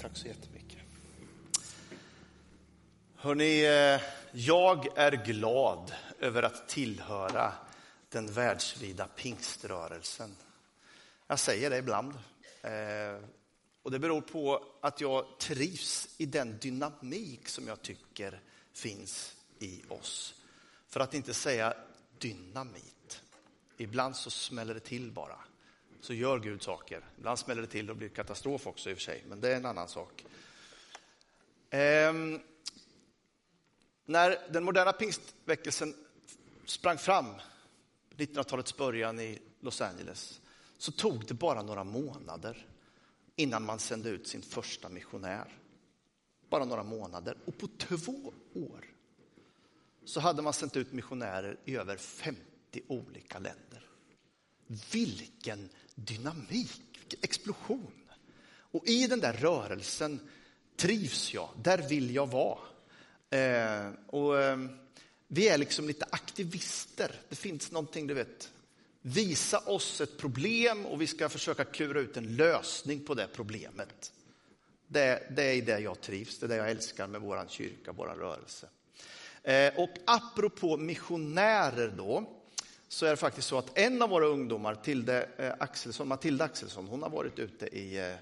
Tack så jättemycket. Hörrni, eh, jag är glad över att tillhöra den världsvida pingströrelsen. Jag säger det ibland. Eh, och det beror på att jag trivs i den dynamik som jag tycker finns i oss. För att inte säga dynamit. Ibland så smäller det till bara. Så gör Gud saker. Ibland smäller det till och blir katastrof också i och för sig, men det är en annan sak. Ehm, när den moderna pingstväckelsen sprang fram 1900-talets början i Los Angeles så tog det bara några månader innan man sände ut sin första missionär. Bara några månader. Och på två år så hade man sänt ut missionärer i över 50 olika länder. Vilken dynamik, vilken explosion. Och i den där rörelsen trivs jag, där vill jag vara. Eh, och, eh, vi är liksom lite aktivister. Det finns någonting, du vet, visa oss ett problem och vi ska försöka klura ut en lösning på det problemet. Det, det är det jag trivs, det är det jag älskar med vår kyrka, vår rörelse. Eh, och apropå missionärer då, så är det faktiskt så att en av våra ungdomar, Tilde eh, Axelsson, Matilda Axelsson, hon har varit ute i eh,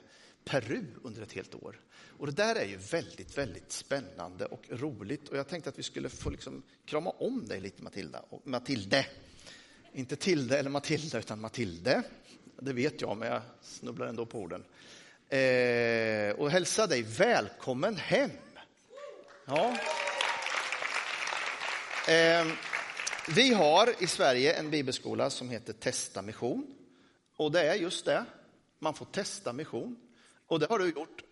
Peru under ett helt år. Och det där är ju väldigt, väldigt spännande och roligt. Och jag tänkte att vi skulle få liksom krama om dig lite Matilda, och Matilde. Inte Tilde eller Matilda, utan Matilde. Det vet jag, men jag snubblar ändå på orden. Eh, och hälsa dig välkommen hem. Ja. Eh, vi har i Sverige en bibelskola som heter Testa mission. Och det är just det, man får testa mission. Och det har du gjort.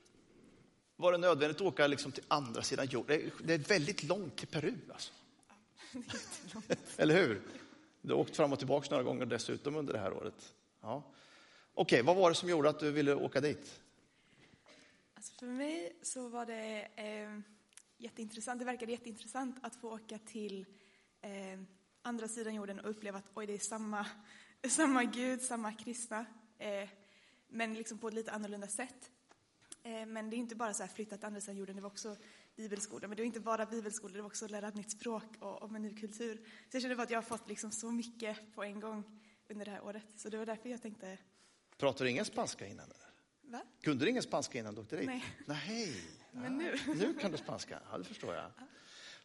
Var det nödvändigt att åka liksom till andra sidan jorden? Det är väldigt långt till Peru. Alltså. Eller hur? Du har åkt fram och tillbaka några gånger dessutom under det här året. Ja. Okej, vad var det som gjorde att du ville åka dit? Alltså för mig så var det eh, jätteintressant. Det verkade jätteintressant att få åka till eh, andra sidan jorden och uppleva att oj, det är samma, samma Gud, samma kristna, eh, men liksom på ett lite annorlunda sätt. Eh, men det är inte bara så här flytta till andra sidan jorden, det var också bibelskolor. Men det var inte bara bibelskolor, det var också lära ett nytt språk och om en ny kultur. Så jag kände att jag har fått liksom så mycket på en gång under det här året. Så det var därför jag tänkte... Pratar du ingen spanska innan? Va? Kunde du ingen spanska innan du åkte dit? Nej. Nej. Men nu. Nu kan du spanska, ja det förstår jag. Ja,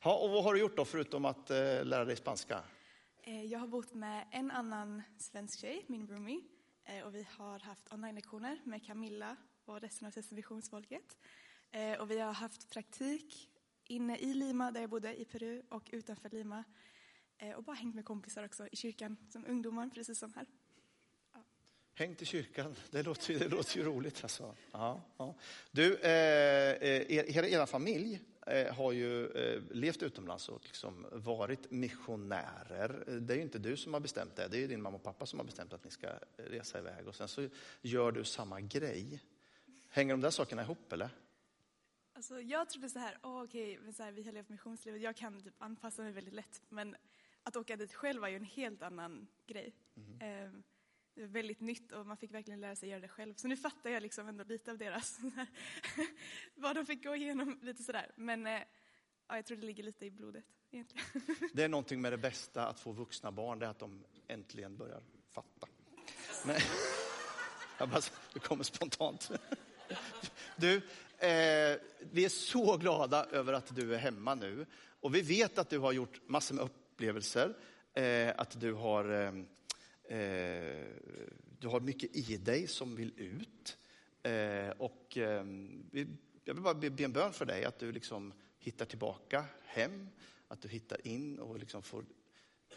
och vad har du gjort då förutom att eh, lära dig spanska? Eh, jag har bott med en annan svensk tjej, min roomie. Eh, och vi har haft online-lektioner med Camilla och resten av Session Visionsfolket. Eh, och vi har haft praktik inne i Lima, där jag bodde, i Peru, och utanför Lima. Eh, och bara hängt med kompisar också i kyrkan, som ungdomar, precis som här. Ja. Hängt i kyrkan, det låter, det låter ju roligt. Alltså. Ja, ja. Du, eh, er, er familj eh, har ju eh, levt utomlands och liksom varit missionärer. Det är ju inte du som har bestämt det, det är din mamma och pappa som har bestämt att ni ska resa iväg. Och sen så gör du samma grej. Hänger de där sakerna ihop eller? Alltså, jag trodde så här, oh, okej, okay, så här, vi har levt missionslivet, jag kan typ anpassa mig väldigt lätt. Men att åka dit själv var ju en helt annan grej. Mm. Det var väldigt nytt och man fick verkligen lära sig göra det själv. Så nu fattar jag liksom ändå lite av deras, vad de fick gå igenom, lite sådär. Men eh, ja, jag tror det ligger lite i blodet egentligen. det är någonting med det bästa att få vuxna barn, det är att de äntligen börjar fatta. Men, jag bara, det kommer spontant. Du, eh, vi är så glada över att du är hemma nu. Och vi vet att du har gjort massor med upplevelser. Eh, att du har, eh Eh, du har mycket i dig som vill ut. Eh, och ehm, jag vill bara be en bön för dig, att du liksom hittar tillbaka hem. Att du hittar in och liksom får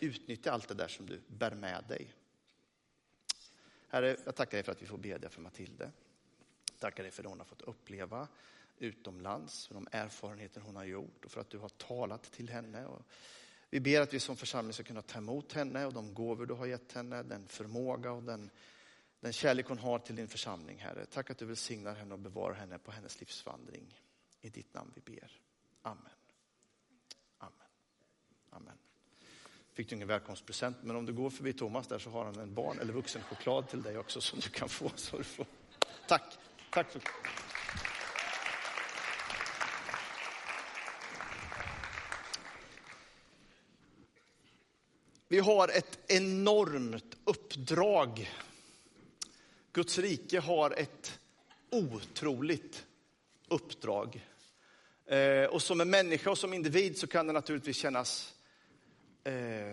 utnyttja allt det där som du bär med dig. Herre, jag tackar dig för att vi får bedja för Matilde. Tackar dig för det hon har fått uppleva utomlands, för de erfarenheter hon har gjort och för att du har talat till henne. Och vi ber att vi som församling ska kunna ta emot henne och de gåvor du har gett henne, den förmåga och den, den kärlek hon har till din församling, Herre. Tack att du välsignar henne och bevarar henne på hennes livsvandring. I ditt namn vi ber. Amen. Amen. Amen. Fick du ingen välkomstpresent, men om du går förbi Thomas där så har han en barn eller vuxen choklad till dig också som du kan få. Så du får. Tack. Tack för Vi har ett enormt uppdrag. Guds rike har ett otroligt uppdrag. Eh, och som en människa och som individ så kan det naturligtvis kännas eh,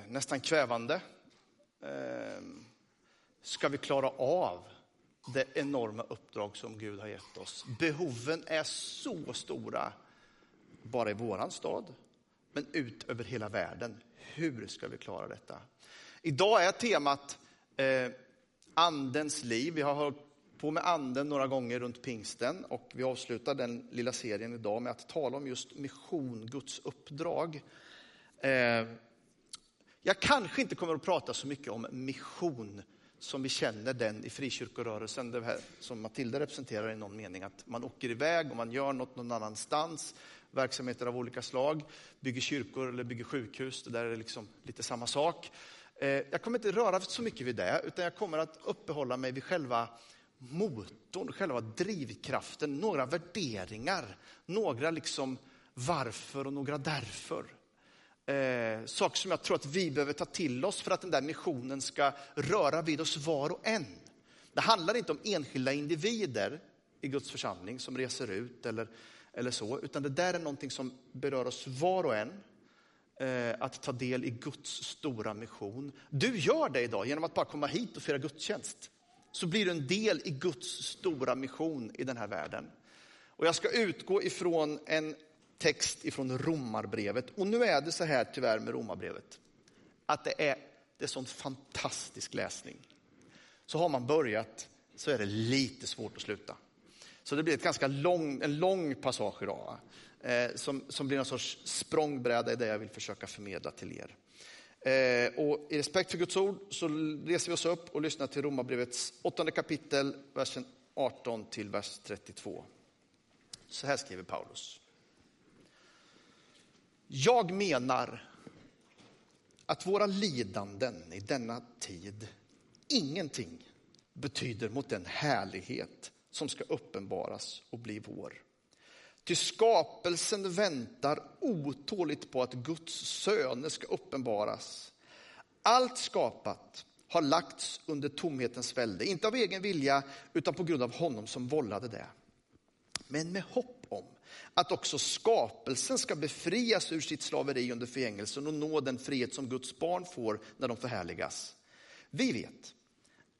nästan kvävande. Eh, ska vi klara av det enorma uppdrag som Gud har gett oss? Behoven är så stora, bara i våran stad, men ut över hela världen. Hur ska vi klara detta? Idag är temat eh, andens liv. Vi har hållit på med anden några gånger runt pingsten och vi avslutar den lilla serien idag med att tala om just mission, Guds uppdrag. Eh, jag kanske inte kommer att prata så mycket om mission som vi känner den i frikyrkorörelsen, det här som Matilda representerar i någon mening, att man åker iväg och man gör något någon annanstans, verksamheter av olika slag, bygger kyrkor eller bygger sjukhus, det där är liksom lite samma sak. Eh, jag kommer inte röra så mycket vid det, utan jag kommer att uppehålla mig vid själva motorn, själva drivkraften, några värderingar, några liksom varför och några därför. Eh, saker som jag tror att vi behöver ta till oss för att den där missionen ska röra vid oss var och en. Det handlar inte om enskilda individer i Guds församling som reser ut eller, eller så, utan det där är någonting som berör oss var och en. Eh, att ta del i Guds stora mission. Du gör det idag genom att bara komma hit och fira gudstjänst så blir du en del i Guds stora mission i den här världen. Och jag ska utgå ifrån en text ifrån Romarbrevet. Och nu är det så här tyvärr med Romarbrevet, att det är, det är sån fantastisk läsning. Så har man börjat så är det lite svårt att sluta. Så det blir ett ganska lång, en lång passage idag, eh, som, som blir en sorts språngbräda i det jag vill försöka förmedla till er. Eh, och I respekt för Guds ord så reser vi oss upp och lyssnar till Romarbrevets åttonde kapitel, versen 18 till vers 32. Så här skriver Paulus. Jag menar att våra lidanden i denna tid ingenting betyder mot den härlighet som ska uppenbaras och bli vår. Ty skapelsen väntar otåligt på att Guds söner ska uppenbaras. Allt skapat har lagts under tomhetens välde, inte av egen vilja utan på grund av honom som vållade det. Men med hopp om att också skapelsen ska befrias ur sitt slaveri under förgängelsen och nå den frihet som Guds barn får när de förhärligas. Vi vet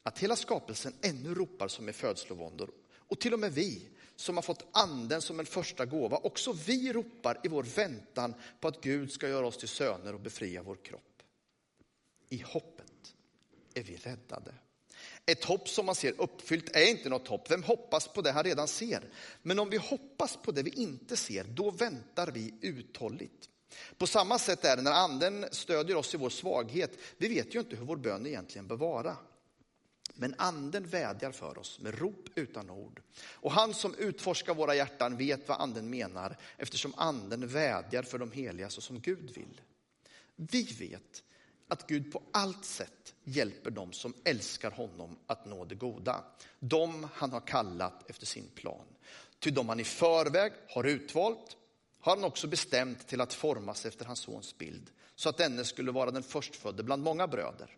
att hela skapelsen ännu ropar som i födslovåndor och till och med vi som har fått anden som en första gåva. Också vi ropar i vår väntan på att Gud ska göra oss till söner och befria vår kropp. I hoppet är vi räddade. Ett hopp som man ser uppfyllt är inte något hopp. Vem hoppas på det han redan ser? Men om vi hoppas på det vi inte ser, då väntar vi uthålligt. På samma sätt är det när anden stödjer oss i vår svaghet. Vi vet ju inte hur vår bön egentligen bör vara. Men anden vädjar för oss med rop utan ord. Och han som utforskar våra hjärtan vet vad anden menar eftersom anden vädjar för de heliga så som Gud vill. Vi vet att Gud på allt sätt hjälper dem som älskar honom att nå det goda. De han har kallat efter sin plan. Ty de han i förväg har utvalt har han också bestämt till att formas efter hans sons bild så att denne skulle vara den förstfödde bland många bröder.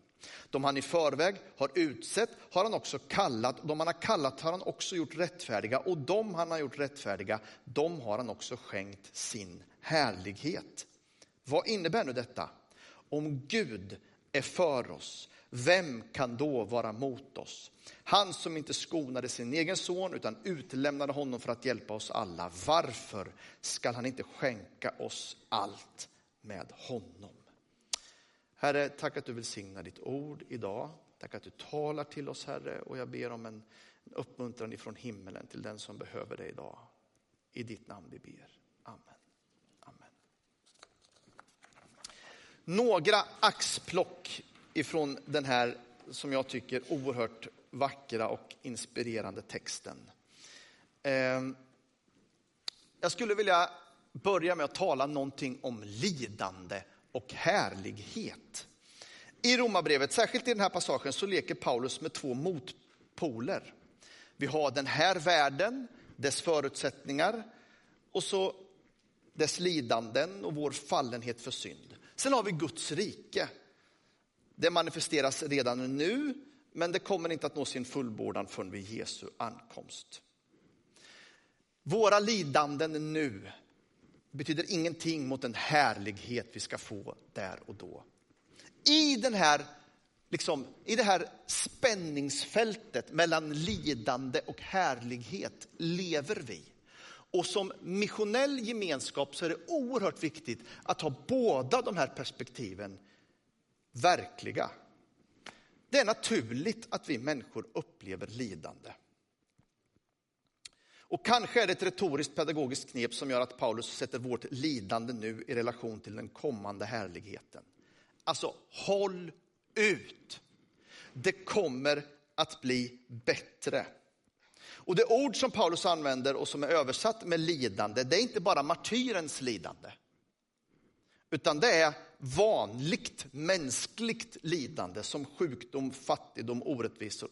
De han i förväg har utsett har han också kallat, de han har kallat har han också gjort rättfärdiga och de han har gjort rättfärdiga, de har han också skänkt sin härlighet. Vad innebär nu detta? Om Gud är för oss, vem kan då vara mot oss? Han som inte skonade sin egen son utan utlämnade honom för att hjälpa oss alla. Varför skall han inte skänka oss allt med honom? Herre, tack att du välsignar ditt ord idag. Tack att du talar till oss, Herre, och jag ber om en uppmuntran ifrån himmelen till den som behöver det idag. I ditt namn vi ber. Amen. Amen. Några axplock ifrån den här, som jag tycker, oerhört vackra och inspirerande texten. Ehm, jag skulle vilja börja med att tala någonting om lidande och härlighet. I Romarbrevet, särskilt i den här passagen, så leker Paulus med två motpoler. Vi har den här världen, dess förutsättningar och så dess lidanden och vår fallenhet för synd. Sen har vi Guds rike. Det manifesteras redan nu, men det kommer inte att nå sin fullbordan förrän vid Jesu ankomst. Våra lidanden nu betyder ingenting mot den härlighet vi ska få där och då. I, den här, liksom, I det här spänningsfältet mellan lidande och härlighet lever vi. Och som missionell gemenskap så är det oerhört viktigt att ha båda de här perspektiven verkliga. Det är naturligt att vi människor upplever lidande. Och kanske är det ett retoriskt pedagogiskt knep som gör att Paulus sätter vårt lidande nu i relation till den kommande härligheten. Alltså, håll ut. Det kommer att bli bättre. Och det ord som Paulus använder och som är översatt med lidande, det är inte bara martyrens lidande. Utan det är vanligt mänskligt lidande som sjukdom, fattigdom, orättvisor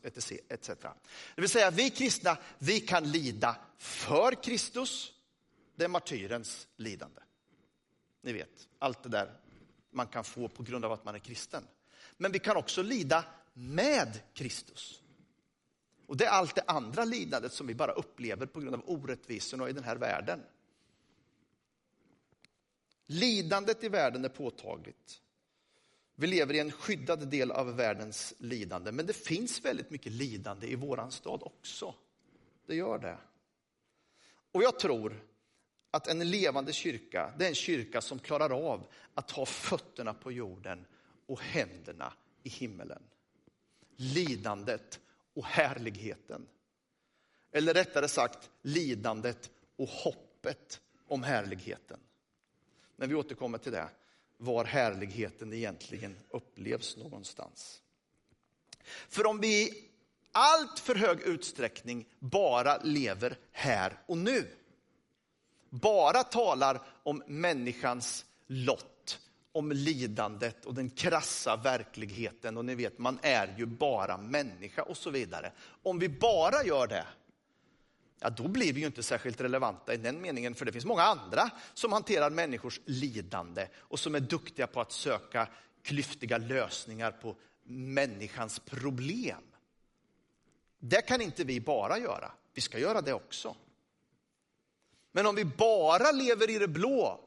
etc. Det vill säga vi kristna, vi kan lida för Kristus. Det är martyrens lidande. Ni vet, allt det där man kan få på grund av att man är kristen. Men vi kan också lida med Kristus. Och det är allt det andra lidandet som vi bara upplever på grund av orättvisorna i den här världen. Lidandet i världen är påtagligt. Vi lever i en skyddad del av världens lidande, men det finns väldigt mycket lidande i våran stad också. Det gör det. Och jag tror att en levande kyrka, det är en kyrka som klarar av att ha fötterna på jorden och händerna i himmelen. Lidandet och härligheten. Eller rättare sagt lidandet och hoppet om härligheten. När vi återkommer till det, var härligheten egentligen upplevs någonstans. För om vi i allt för hög utsträckning bara lever här och nu, bara talar om människans lott, om lidandet och den krassa verkligheten och ni vet, man är ju bara människa och så vidare. Om vi bara gör det, ja, då blir vi ju inte särskilt relevanta i den meningen, för det finns många andra som hanterar människors lidande och som är duktiga på att söka klyftiga lösningar på människans problem. Det kan inte vi bara göra, vi ska göra det också. Men om vi bara lever i det blå,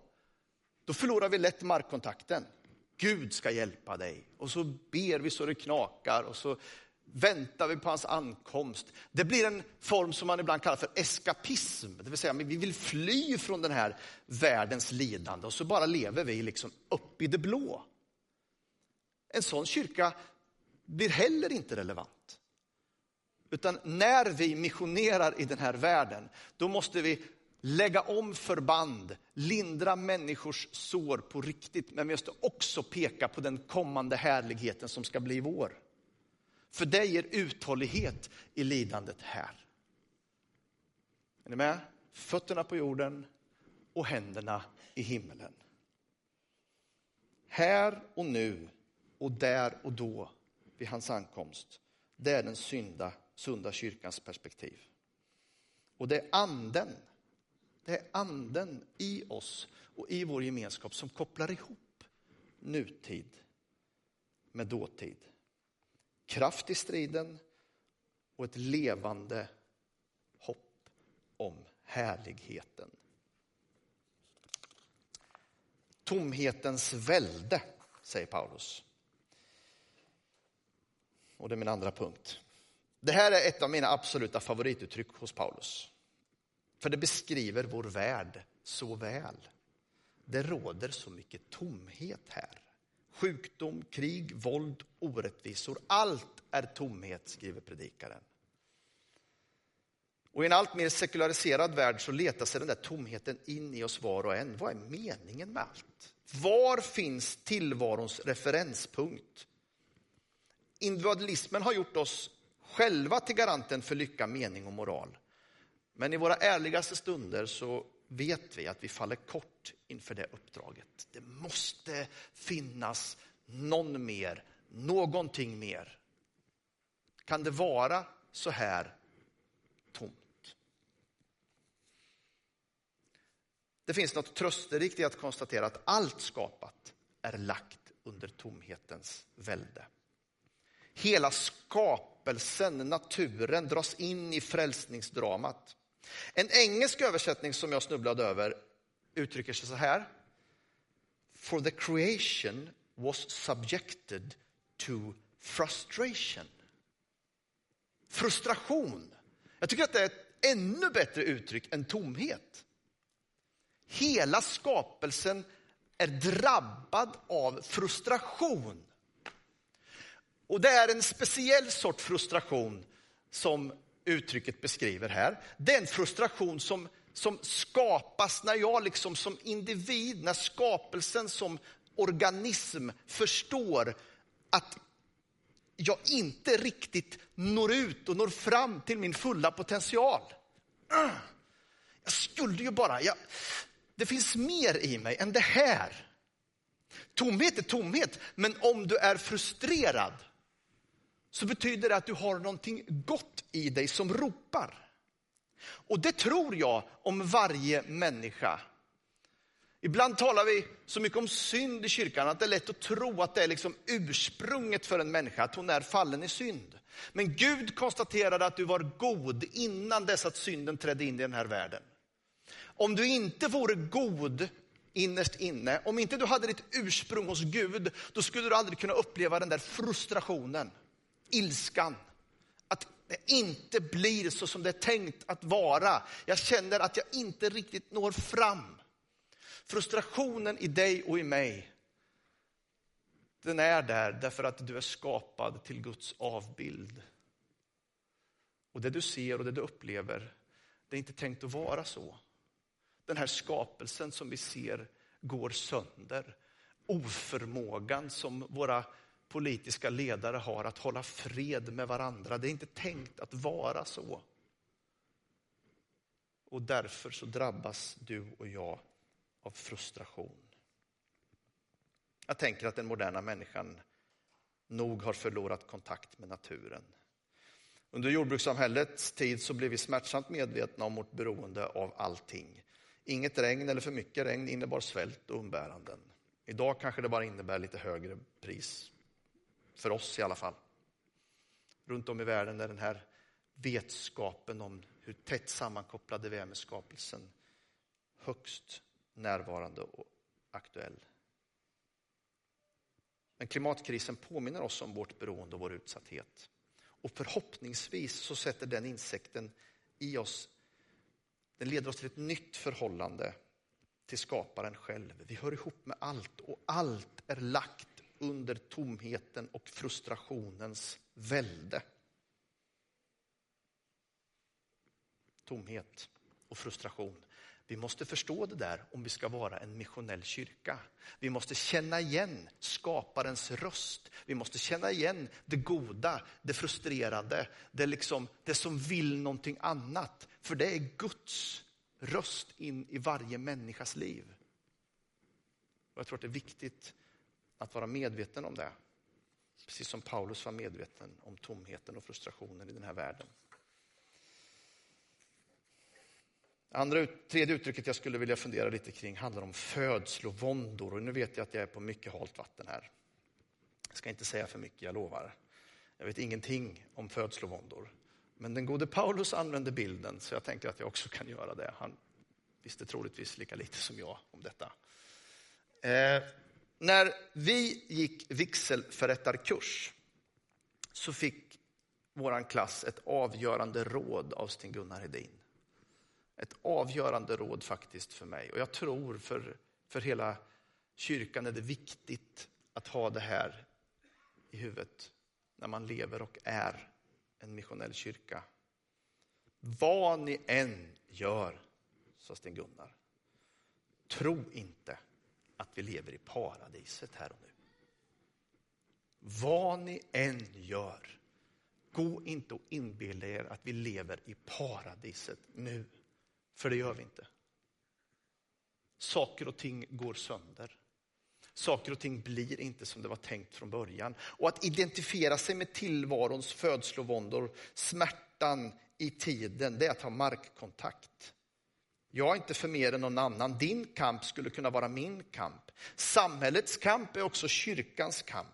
då förlorar vi lätt markkontakten. Gud ska hjälpa dig. Och så ber vi så det knakar och så väntar vi på hans ankomst. Det blir en form som man ibland kallar för eskapism, det vill säga vi vill fly från den här världens lidande och så bara lever vi liksom upp i det blå. En sån kyrka blir heller inte relevant. Utan när vi missionerar i den här världen, då måste vi lägga om förband, lindra människors sår på riktigt. Men vi måste också peka på den kommande härligheten som ska bli vår. För det ger uthållighet i lidandet här. Är ni med? Fötterna på jorden och händerna i himlen. Här och nu och där och då vid hans ankomst. Det är den synda, sunda kyrkans perspektiv. Och det är anden, det är anden i oss och i vår gemenskap som kopplar ihop nutid med dåtid kraft i striden och ett levande hopp om härligheten. Tomhetens välde, säger Paulus. Och det är min andra punkt. Det här är ett av mina absoluta favorituttryck hos Paulus. För det beskriver vår värld så väl. Det råder så mycket tomhet här. Sjukdom, krig, våld, orättvisor. Allt är tomhet, skriver predikaren. Och i en allt mer sekulariserad värld så letar sig den där tomheten in i oss var och en. Vad är meningen med allt? Var finns tillvarons referenspunkt? Individualismen har gjort oss själva till garanten för lycka, mening och moral. Men i våra ärligaste stunder så vet vi att vi faller kort inför det uppdraget. Det måste finnas någon mer, någonting mer. Kan det vara så här tomt? Det finns något trösterikt i att konstatera att allt skapat är lagt under tomhetens välde. Hela skapelsen, naturen, dras in i frälsningsdramat. En engelsk översättning som jag snubblade över uttrycker sig så här. For the creation was subjected to frustration. Frustration. Jag tycker att det är ett ännu bättre uttryck än tomhet. Hela skapelsen är drabbad av frustration. Och det är en speciell sort frustration som uttrycket beskriver här. Den frustration som, som skapas när jag liksom som individ, när skapelsen som organism förstår att jag inte riktigt når ut och når fram till min fulla potential. Jag skulle ju bara, jag, det finns mer i mig än det här. Tomhet är tomhet, men om du är frustrerad så betyder det att du har någonting gott i dig som ropar. Och det tror jag om varje människa. Ibland talar vi så mycket om synd i kyrkan att det är lätt att tro att det är liksom ursprunget för en människa, att hon är fallen i synd. Men Gud konstaterade att du var god innan dess att synden trädde in i den här världen. Om du inte vore god innerst inne, om inte du hade ditt ursprung hos Gud, då skulle du aldrig kunna uppleva den där frustrationen ilskan. Att det inte blir så som det är tänkt att vara. Jag känner att jag inte riktigt når fram. Frustrationen i dig och i mig, den är där därför att du är skapad till Guds avbild. Och det du ser och det du upplever, det är inte tänkt att vara så. Den här skapelsen som vi ser går sönder. Oförmågan som våra politiska ledare har att hålla fred med varandra. Det är inte tänkt att vara så. Och därför så drabbas du och jag av frustration. Jag tänker att den moderna människan nog har förlorat kontakt med naturen. Under jordbrukssamhällets tid så blev vi smärtsamt medvetna om vårt beroende av allting. Inget regn eller för mycket regn innebar svält och umbäranden. Idag kanske det bara innebär lite högre pris för oss i alla fall. Runt om i världen är den här vetskapen om hur tätt sammankopplade vi är med skapelsen högst närvarande och aktuell. Men klimatkrisen påminner oss om vårt beroende och vår utsatthet. Och förhoppningsvis så sätter den insikten i oss, den leder oss till ett nytt förhållande till skaparen själv. Vi hör ihop med allt och allt är lagt under tomheten och frustrationens välde. Tomhet och frustration. Vi måste förstå det där om vi ska vara en missionell kyrka. Vi måste känna igen skaparens röst. Vi måste känna igen det goda, det frustrerade, det, liksom, det som vill någonting annat. För det är Guds röst in i varje människas liv. Och jag tror att det är viktigt att vara medveten om det. Precis som Paulus var medveten om tomheten och frustrationen i den här världen. Andra, tredje uttrycket jag skulle vilja fundera lite kring handlar om födslovåndor. Och nu vet jag att jag är på mycket halt vatten här. Jag ska inte säga för mycket, jag lovar. Jag vet ingenting om födslovåndor. Men den gode Paulus använde bilden, så jag tänker att jag också kan göra det. Han visste troligtvis lika lite som jag om detta. Eh, när vi gick vigselförrättarkurs så fick vår klass ett avgörande råd av Sten-Gunnar Hedin. Ett avgörande råd faktiskt för mig. Och jag tror för, för hela kyrkan är det viktigt att ha det här i huvudet när man lever och är en missionell kyrka. Vad ni än gör, sa Sten-Gunnar, tro inte att vi lever i paradiset här och nu. Vad ni än gör, gå inte och inbilla er att vi lever i paradiset nu. För det gör vi inte. Saker och ting går sönder. Saker och ting blir inte som det var tänkt från början. Och att identifiera sig med tillvarons födslovåndor, smärtan i tiden, det är att ha markkontakt jag är inte för mer än någon annan. Din kamp skulle kunna vara min kamp. Samhällets kamp är också kyrkans kamp.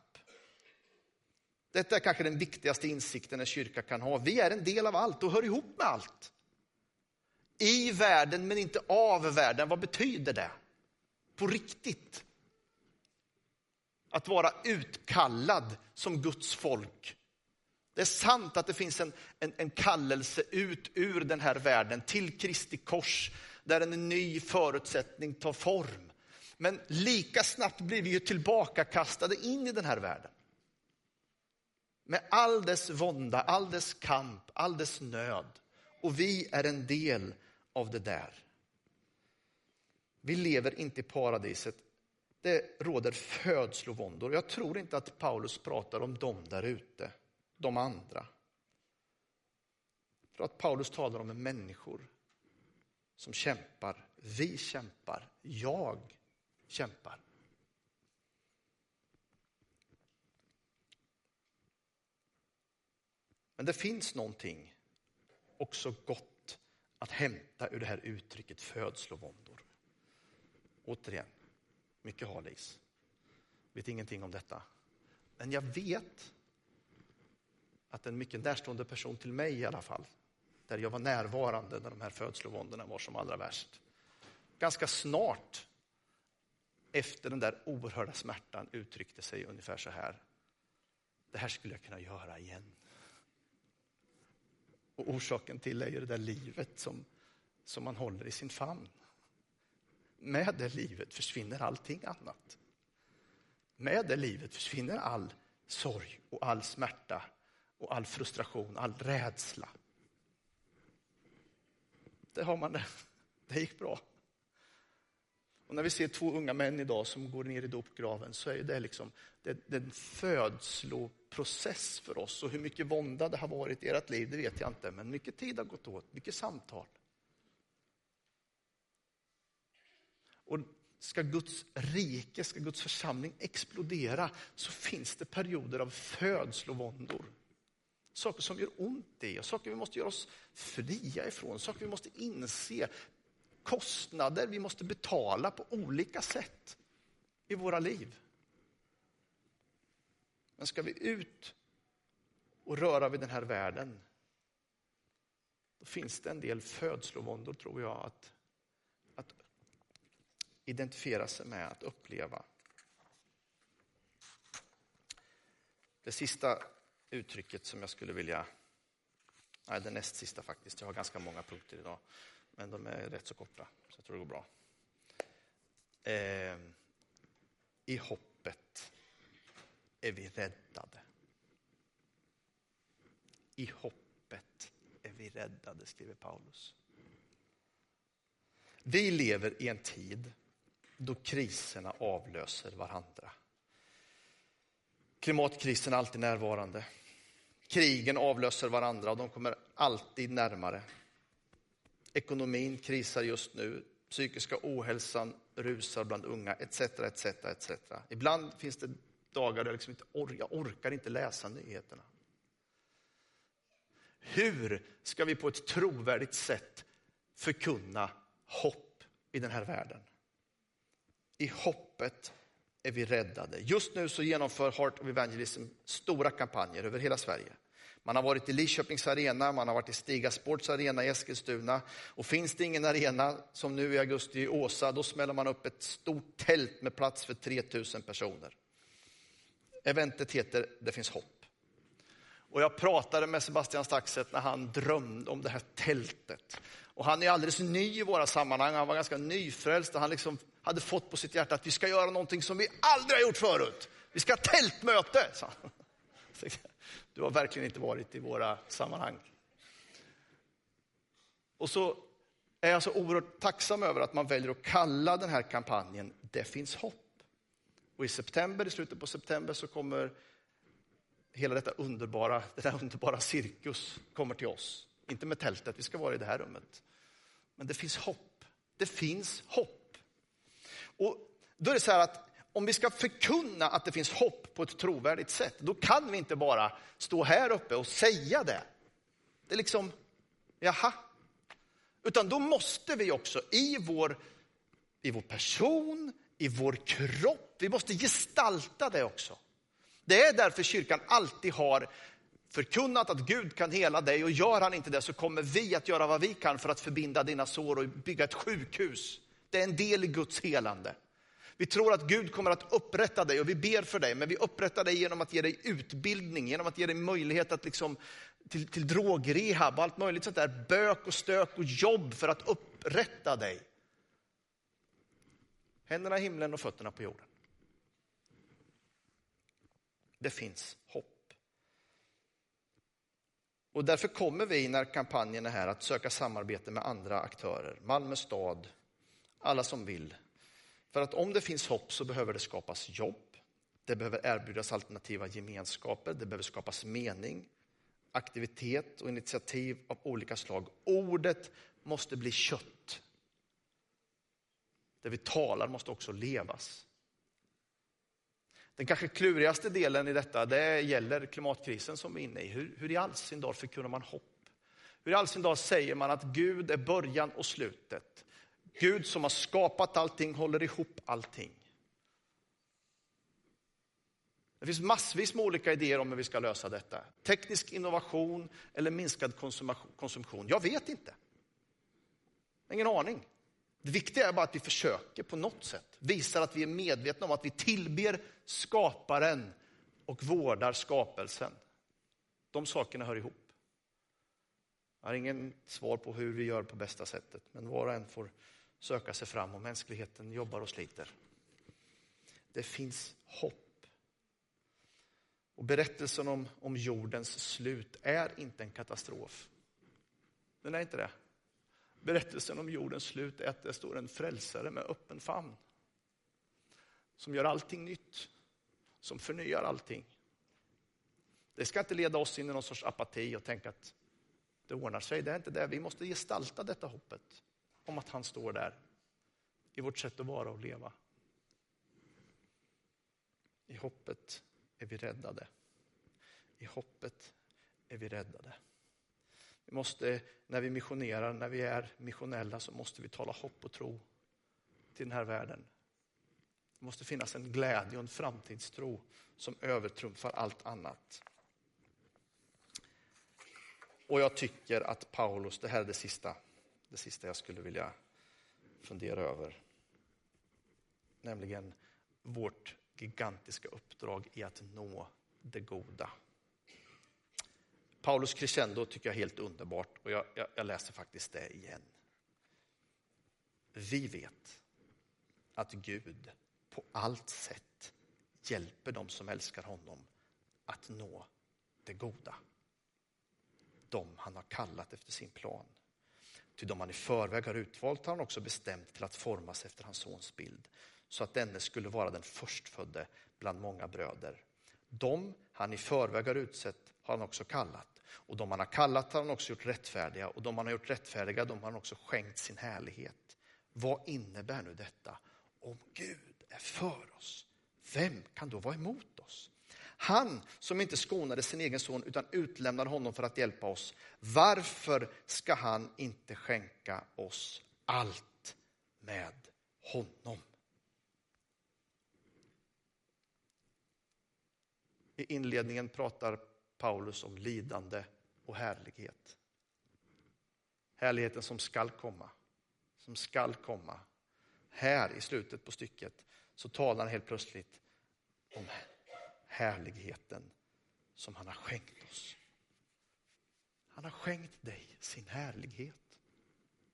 Detta är kanske den viktigaste insikten en kyrka kan ha. Vi är en del av allt och hör ihop med allt. I världen men inte av världen. Vad betyder det? På riktigt. Att vara utkallad som Guds folk. Det är sant att det finns en, en, en kallelse ut ur den här världen till Kristi kors där en ny förutsättning tar form. Men lika snabbt blir vi ju tillbakakastade in i den här världen. Med all dess vånda, all dess kamp, all dess nöd. Och vi är en del av det där. Vi lever inte i paradiset. Det råder födslovåndor. Jag tror inte att Paulus pratar om dem där ute, de andra. För att Paulus talar om människor som kämpar. Vi kämpar. Jag kämpar. Men det finns någonting också gott att hämta ur det här uttrycket födslovåndor. Återigen, mycket halis. Vet ingenting om detta. Men jag vet att en mycket närstående person till mig i alla fall, där jag var närvarande när de här födslovåndorna var som allra värst. Ganska snart efter den där oerhörda smärtan uttryckte sig ungefär så här. Det här skulle jag kunna göra igen. Och orsaken till är ju det där livet som, som man håller i sin famn. Med det livet försvinner allting annat. Med det livet försvinner all sorg och all smärta och all frustration, all rädsla. Det har man det. Det gick bra. Och när vi ser två unga män idag som går ner i dopgraven så är det liksom det, det en födsloprocess för oss. Och hur mycket vånda det har varit i ert liv, det vet jag inte. Men mycket tid har gått åt, mycket samtal. Och ska Guds rike, ska Guds församling explodera så finns det perioder av födslovåndor. Saker som gör ont i oss, saker vi måste göra oss fria ifrån, saker vi måste inse kostnader vi måste betala på olika sätt i våra liv. Men ska vi ut och röra vid den här världen, då finns det en del födslovåndor, tror jag, att, att identifiera sig med, att uppleva. Det sista uttrycket som jag skulle vilja, nej det näst sista faktiskt, jag har ganska många punkter idag. Men de är rätt så korta, så jag tror det går bra. Eh, I hoppet är vi räddade. I hoppet är vi räddade, skriver Paulus. Vi lever i en tid då kriserna avlöser varandra. Klimatkrisen är alltid närvarande. Krigen avlöser varandra och de kommer alltid närmare. Ekonomin krisar just nu, psykiska ohälsan rusar bland unga, etc. etc, etc. Ibland finns det dagar då jag, liksom inte or jag orkar inte läsa nyheterna. Hur ska vi på ett trovärdigt sätt förkunna hopp i den här världen? I hoppet är vi räddade. Just nu så genomför Heart of Evangelism stora kampanjer över hela Sverige. Man har varit i Lidköpings arena, man har varit i Stiga Sports arena i Eskilstuna. Och finns det ingen arena, som nu i augusti i Åsa, då smäller man upp ett stort tält med plats för 3000 personer. Eventet heter Det finns hopp. Och jag pratade med Sebastian Staxet när han drömde om det här tältet. Och han är alldeles ny i våra sammanhang, han var ganska nyfrälst och han liksom hade fått på sitt hjärta att vi ska göra någonting som vi aldrig har gjort förut. Vi ska ha tältmöte, sa han. Du har verkligen inte varit i våra sammanhang. Och så är jag så oerhört tacksam över att man väljer att kalla den här kampanjen Det finns hopp. Och i september, i slutet på september så kommer hela detta underbara, den här underbara cirkus kommer till oss. Inte med tältet, vi ska vara i det här rummet. Men det finns hopp. Det finns hopp. Och då är det så här att om vi ska förkunna att det finns hopp på ett trovärdigt sätt, då kan vi inte bara stå här uppe och säga det. Det är liksom, jaha. Utan då måste vi också i vår, i vår person, i vår kropp, vi måste gestalta det också. Det är därför kyrkan alltid har förkunnat att Gud kan hela dig och gör han inte det så kommer vi att göra vad vi kan för att förbinda dina sår och bygga ett sjukhus. Det är en del i Guds helande. Vi tror att Gud kommer att upprätta dig och vi ber för dig, men vi upprättar dig genom att ge dig utbildning, genom att ge dig möjlighet att liksom, till, till drogrehab och allt möjligt sånt där bök och stök och jobb för att upprätta dig. Händerna i himlen och fötterna på jorden. Det finns hopp. Och därför kommer vi när kampanjen är här att söka samarbete med andra aktörer, Malmö stad, alla som vill. För att om det finns hopp så behöver det skapas jobb, det behöver erbjudas alternativa gemenskaper, det behöver skapas mening, aktivitet och initiativ av olika slag. Ordet måste bli kött. Det vi talar måste också levas. Den kanske klurigaste delen i detta det gäller klimatkrisen som vi är inne i. Hur, hur i all sin dag förkunnar man hopp? Hur i all sin dag säger man att Gud är början och slutet? Gud som har skapat allting håller ihop allting. Det finns massvis med olika idéer om hur vi ska lösa detta. Teknisk innovation eller minskad konsumtion. Jag vet inte. Ingen aning. Det viktiga är bara att vi försöker på något sätt. Visar att vi är medvetna om att vi tillber skaparen och vårdar skapelsen. De sakerna hör ihop. Jag har ingen svar på hur vi gör på bästa sättet, men var och en får söka sig fram och mänskligheten jobbar och sliter. Det finns hopp. Och berättelsen om, om jordens slut är inte en katastrof. Den är inte det. Berättelsen om jordens slut är att det står en frälsare med öppen famn. Som gör allting nytt. Som förnyar allting. Det ska inte leda oss in i någon sorts apati och tänka att det ordnar sig. Det är inte det. Vi måste gestalta detta hoppet om att han står där i vårt sätt att vara och leva. I hoppet är vi räddade. I hoppet är vi räddade. Vi måste, när vi missionerar, när vi är missionella, så måste vi tala hopp och tro till den här världen. Det måste finnas en glädje och en framtidstro som övertrumfar allt annat. Och jag tycker att Paulus, det här är det sista, det sista jag skulle vilja fundera över. Nämligen vårt gigantiska uppdrag i att nå det goda. Paulus crescendo tycker jag är helt underbart och jag, jag, jag läser faktiskt det igen. Vi vet att Gud på allt sätt hjälper dem som älskar honom att nå det goda. De han har kallat efter sin plan. Till de han i förväg har utvalt har han också bestämt till att formas efter hans sons bild, så att denne skulle vara den förstfödde bland många bröder. De han i förväg har utsett har han också kallat, och de han har kallat har han också gjort rättfärdiga, och de han har gjort rättfärdiga de har han också skänkt sin härlighet. Vad innebär nu detta? Om Gud är för oss, vem kan då vara emot oss? Han som inte skonade sin egen son utan utlämnade honom för att hjälpa oss. Varför ska han inte skänka oss allt med honom? I inledningen pratar Paulus om lidande och härlighet. Härligheten som skall komma, som skall komma. Här i slutet på stycket så talar han helt plötsligt om härligheten som han har skänkt oss. Han har skänkt dig sin härlighet.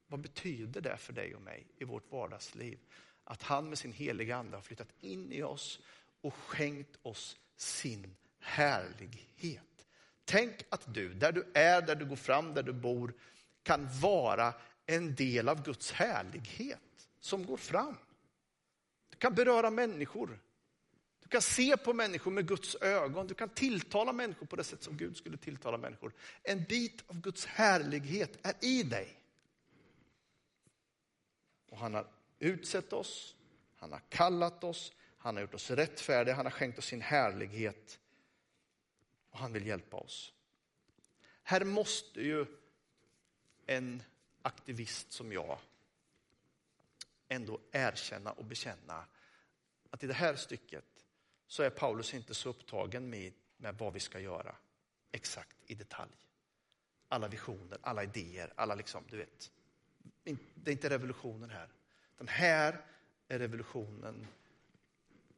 Vad betyder det för dig och mig i vårt vardagsliv? Att han med sin heliga ande har flyttat in i oss och skänkt oss sin härlighet. Tänk att du, där du är, där du går fram, där du bor, kan vara en del av Guds härlighet som går fram. Du kan beröra människor. Du kan se på människor med Guds ögon. Du kan tilltala människor på det sätt som Gud skulle tilltala människor. En bit av Guds härlighet är i dig. Och han har utsett oss, han har kallat oss, han har gjort oss rättfärdiga, han har skänkt oss sin härlighet. Och han vill hjälpa oss. Här måste ju en aktivist som jag ändå erkänna och bekänna att i det här stycket så är Paulus inte så upptagen med, med vad vi ska göra exakt i detalj. Alla visioner, alla idéer, alla liksom, du vet. Det är inte revolutionen här. Den här är revolutionen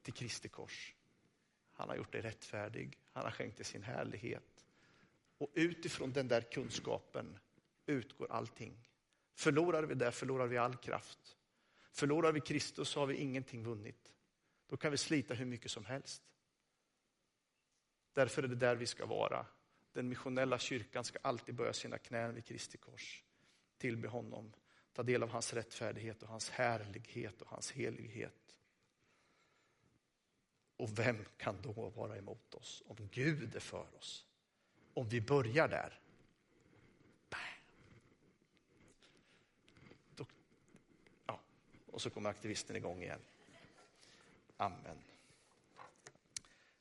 till Kristi kors. Han har gjort dig rättfärdig, han har skänkt dig sin härlighet. Och utifrån den där kunskapen utgår allting. Förlorar vi det förlorar vi all kraft. Förlorar vi Kristus så har vi ingenting vunnit. Då kan vi slita hur mycket som helst. Därför är det där vi ska vara. Den missionella kyrkan ska alltid böja sina knän vid Kristi kors. Tillbe honom, ta del av hans rättfärdighet och hans härlighet och hans helighet. Och vem kan då vara emot oss om Gud är för oss? Om vi börjar där. Då, ja, och så kommer aktivisten igång igen. Amen.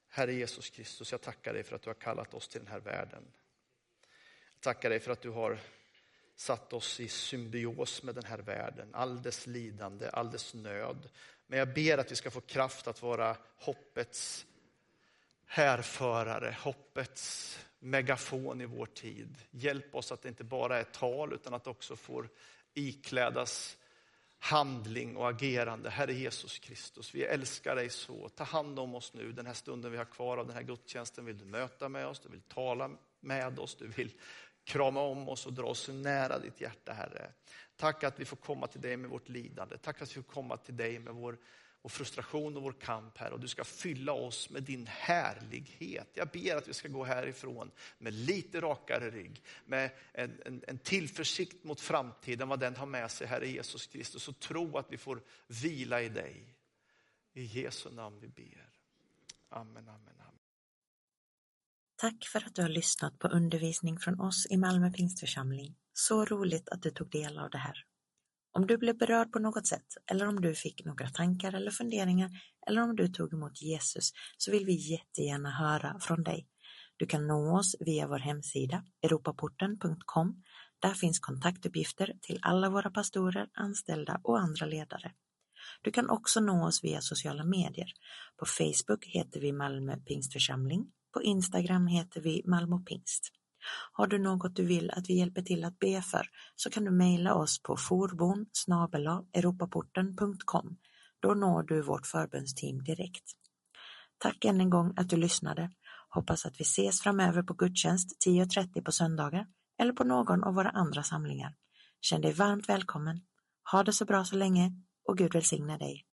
Herre Jesus Kristus, jag tackar dig för att du har kallat oss till den här världen. Jag tackar dig för att du har satt oss i symbios med den här världen, all dess lidande, all dess nöd. Men jag ber att vi ska få kraft att vara hoppets härförare, hoppets megafon i vår tid. Hjälp oss att det inte bara är tal utan att det också får iklädas handling och agerande. Herre Jesus Kristus, vi älskar dig så. Ta hand om oss nu den här stunden vi har kvar av den här gudstjänsten. Vill du möta med oss, du vill tala med oss, du vill krama om oss och dra oss nära ditt hjärta, Herre. Tack att vi får komma till dig med vårt lidande. Tack att vi får komma till dig med vår, vår frustration och vår kamp, Herre. Och du ska fylla oss med din härlighet. Jag ber att vi ska gå härifrån med lite rakare rygg, med en, en, en tillförsikt mot framtiden, vad den har med sig, Herre Jesus Kristus. Och tro att vi får vila i dig. I Jesu namn vi ber. Amen, amen. Tack för att du har lyssnat på undervisning från oss i Malmö Pingstförsamling. Så roligt att du tog del av det här. Om du blev berörd på något sätt eller om du fick några tankar eller funderingar eller om du tog emot Jesus så vill vi jättegärna höra från dig. Du kan nå oss via vår hemsida europaporten.com. Där finns kontaktuppgifter till alla våra pastorer, anställda och andra ledare. Du kan också nå oss via sociala medier. På Facebook heter vi Malmö Pingstförsamling på Instagram heter vi Malmö Pingst. Har du något du vill att vi hjälper till att be för så kan du mejla oss på forbon europaporten.com. Då når du vårt förbundsteam direkt. Tack än en gång att du lyssnade. Hoppas att vi ses framöver på gudstjänst 10.30 på söndagar eller på någon av våra andra samlingar. Känn dig varmt välkommen. Ha det så bra så länge och Gud välsigne dig.